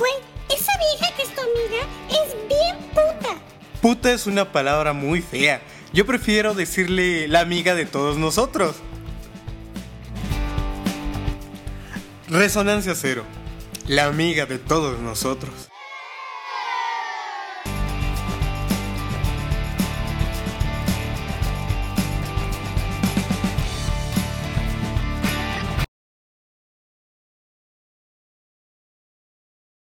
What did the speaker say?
Güey, esa vieja que es tu amiga es bien puta. Puta es una palabra muy fea. Yo prefiero decirle la amiga de todos nosotros. Resonancia cero. La amiga de todos nosotros.